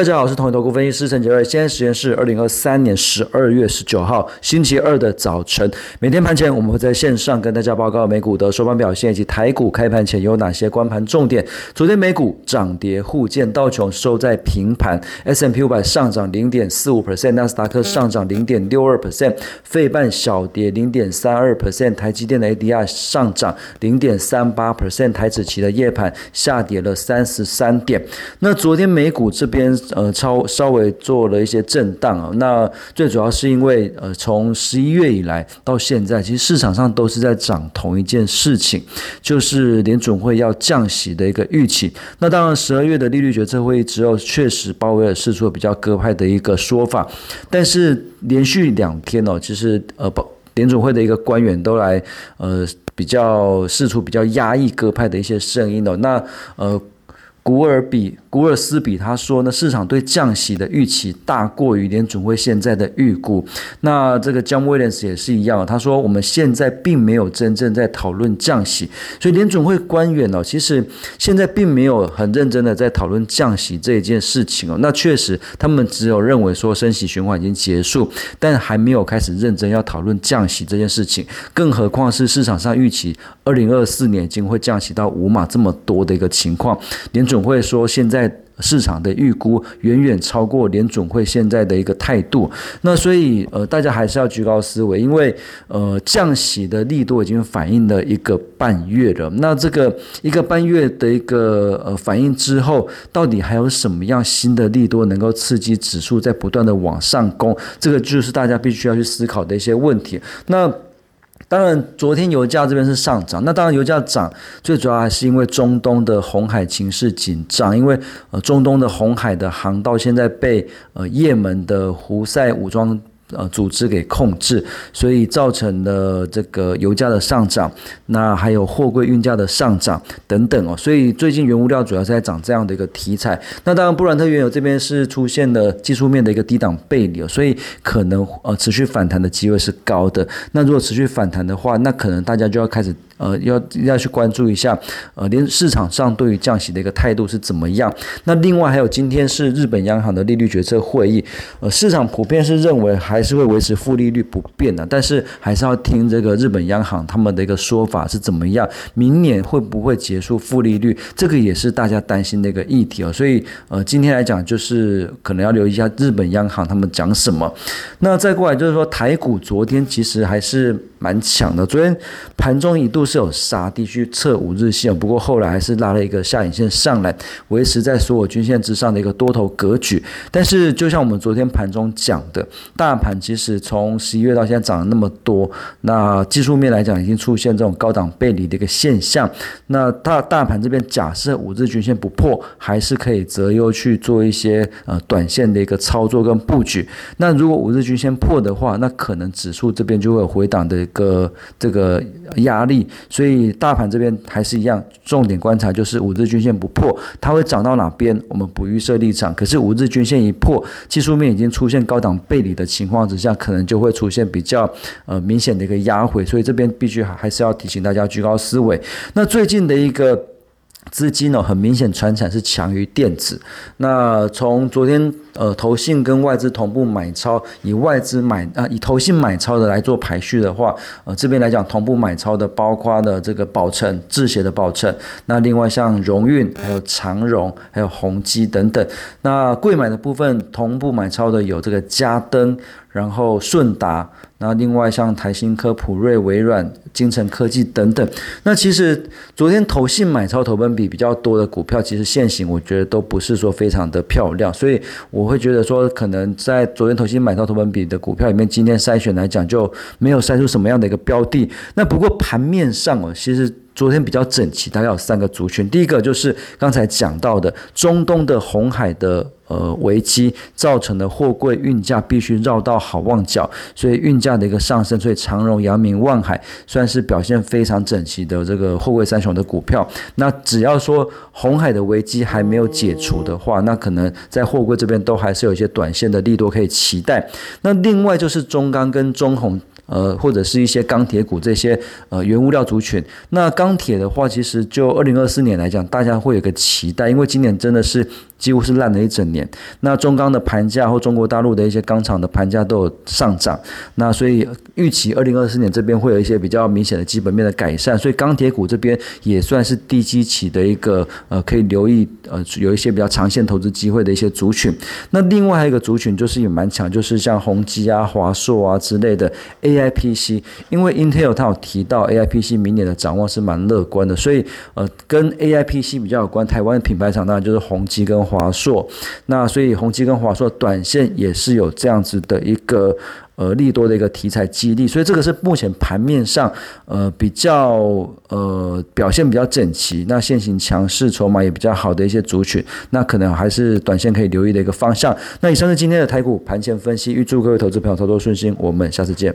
大家好，我是统一投顾分析师陈杰瑞。现在时间是二零二三年十二月十九号星期二的早晨。每天盘前，我们会在线上跟大家报告美股的收盘表现以及台股开盘前有哪些关盘重点。昨天美股涨跌互见，道琼收在平盘，S M P 五百上涨零点四五 percent，纳斯达克上涨零点六二 percent，费半小跌零点三二 percent，台积电的 A D R 上涨零点三八 percent，台指期的夜盘下跌了三十三点。那昨天美股这边。呃，超稍微做了一些震荡啊。那最主要是因为，呃，从十一月以来到现在，其实市场上都是在涨同一件事情，就是联准会要降息的一个预期。那当然，十二月的利率决策会议之后，确实鲍威尔试出了比较鸽派的一个说法。但是连续两天哦，其实呃，联准会的一个官员都来呃比较试出比较压抑鸽派的一些声音哦。那呃。古尔比古尔斯比他说呢，市场对降息的预期大过于联准会现在的预估。那这个江威廉斯也是一样，他说我们现在并没有真正在讨论降息，所以联准会官员哦，其实现在并没有很认真的在讨论降息这一件事情哦。那确实，他们只有认为说升息循环已经结束，但还没有开始认真要讨论降息这件事情。更何况是市场上预期二零二四年已经会降息到五码这么多的一个情况，联总会说，现在市场的预估远远超过联总会现在的一个态度。那所以，呃，大家还是要居高思维，因为呃，降息的力度已经反映了一个半月了。那这个一个半月的一个呃反应之后，到底还有什么样新的力度能够刺激指数在不断的往上攻？这个就是大家必须要去思考的一些问题。那。当然，昨天油价这边是上涨。那当然，油价涨最主要还是因为中东的红海情势紧张，因为呃，中东的红海的航道现在被呃，也门的胡塞武装。呃，组织给控制，所以造成了这个油价的上涨，那还有货柜运价的上涨等等哦。所以最近原物料主要是在涨这样的一个题材。那当然，布兰特原油这边是出现了技术面的一个低档背离，所以可能呃持续反弹的机会是高的。那如果持续反弹的话，那可能大家就要开始。呃，要要去关注一下，呃，连市场上对于降息的一个态度是怎么样？那另外还有今天是日本央行的利率决策会议，呃，市场普遍是认为还是会维持负利率不变的，但是还是要听这个日本央行他们的一个说法是怎么样，明年会不会结束负利率？这个也是大家担心的一个议题哦。所以呃，今天来讲就是可能要留意一下日本央行他们讲什么。那再过来就是说台股昨天其实还是蛮强的，昨天盘中一度。是有杀低去测五日线，不过后来还是拉了一个下影线上来，维持在所有均线之上的一个多头格局。但是，就像我们昨天盘中讲的，大盘其实从十一月到现在涨了那么多，那技术面来讲已经出现这种高档背离的一个现象。那大大盘这边假设五日均线不破，还是可以择优去做一些呃短线的一个操作跟布局。那如果五日均线破的话，那可能指数这边就会有回档的一个这个压力。所以大盘这边还是一样，重点观察就是五日均线不破，它会涨到哪边，我们不预设立场。可是五日均线一破，技术面已经出现高档背离的情况之下，可能就会出现比较呃明显的一个压回。所以这边必须还是要提醒大家居高思维。那最近的一个。资金呢，很明显，船产是强于电子。那从昨天呃，投信跟外资同步买超，以外资买啊，以投信买超的来做排序的话，呃，这边来讲同步买超的，包括的这个宝成、智协的宝成，那另外像荣运、还有长荣、还有宏基等等。那贵买的部分同步买超的有这个嘉登。然后顺达，那另外像台新科、普瑞、微软、金城科技等等，那其实昨天投信买超投本比比较多的股票，其实现行我觉得都不是说非常的漂亮，所以我会觉得说，可能在昨天投信买超投本比的股票里面，今天筛选来讲就没有筛出什么样的一个标的。那不过盘面上哦，其实。昨天比较整齐，大概有三个族群。第一个就是刚才讲到的中东的红海的呃危机造成的货柜运价必须绕道好望角，所以运价的一个上升，所以长荣、阳明、万海算是表现非常整齐的这个货柜三雄的股票。那只要说红海的危机还没有解除的话，那可能在货柜这边都还是有一些短线的利多可以期待。那另外就是中钢跟中红。呃，或者是一些钢铁股这些呃原物料族群。那钢铁的话，其实就二零二四年来讲，大家会有个期待，因为今年真的是。几乎是烂了一整年。那中钢的盘价或中国大陆的一些钢厂的盘价都有上涨。那所以预期二零二四年这边会有一些比较明显的基本面的改善。所以钢铁股这边也算是低基期的一个呃可以留意呃有一些比较长线投资机会的一些族群。那另外还有一个族群就是也蛮强，就是像宏基啊、华硕啊之类的 AIPC。因为 Intel 它有提到 AIPC 明年的展望是蛮乐观的，所以呃跟 AIPC 比较有关台湾的品牌厂当然就是宏基跟。华硕，那所以宏基跟华硕短线也是有这样子的一个呃利多的一个题材激励，所以这个是目前盘面上呃比较呃表现比较整齐，那现行强势筹码也比较好的一些族群，那可能还是短线可以留意的一个方向。那以上是今天的台股盘前分析，预祝各位投资朋友操作顺心，我们下次见。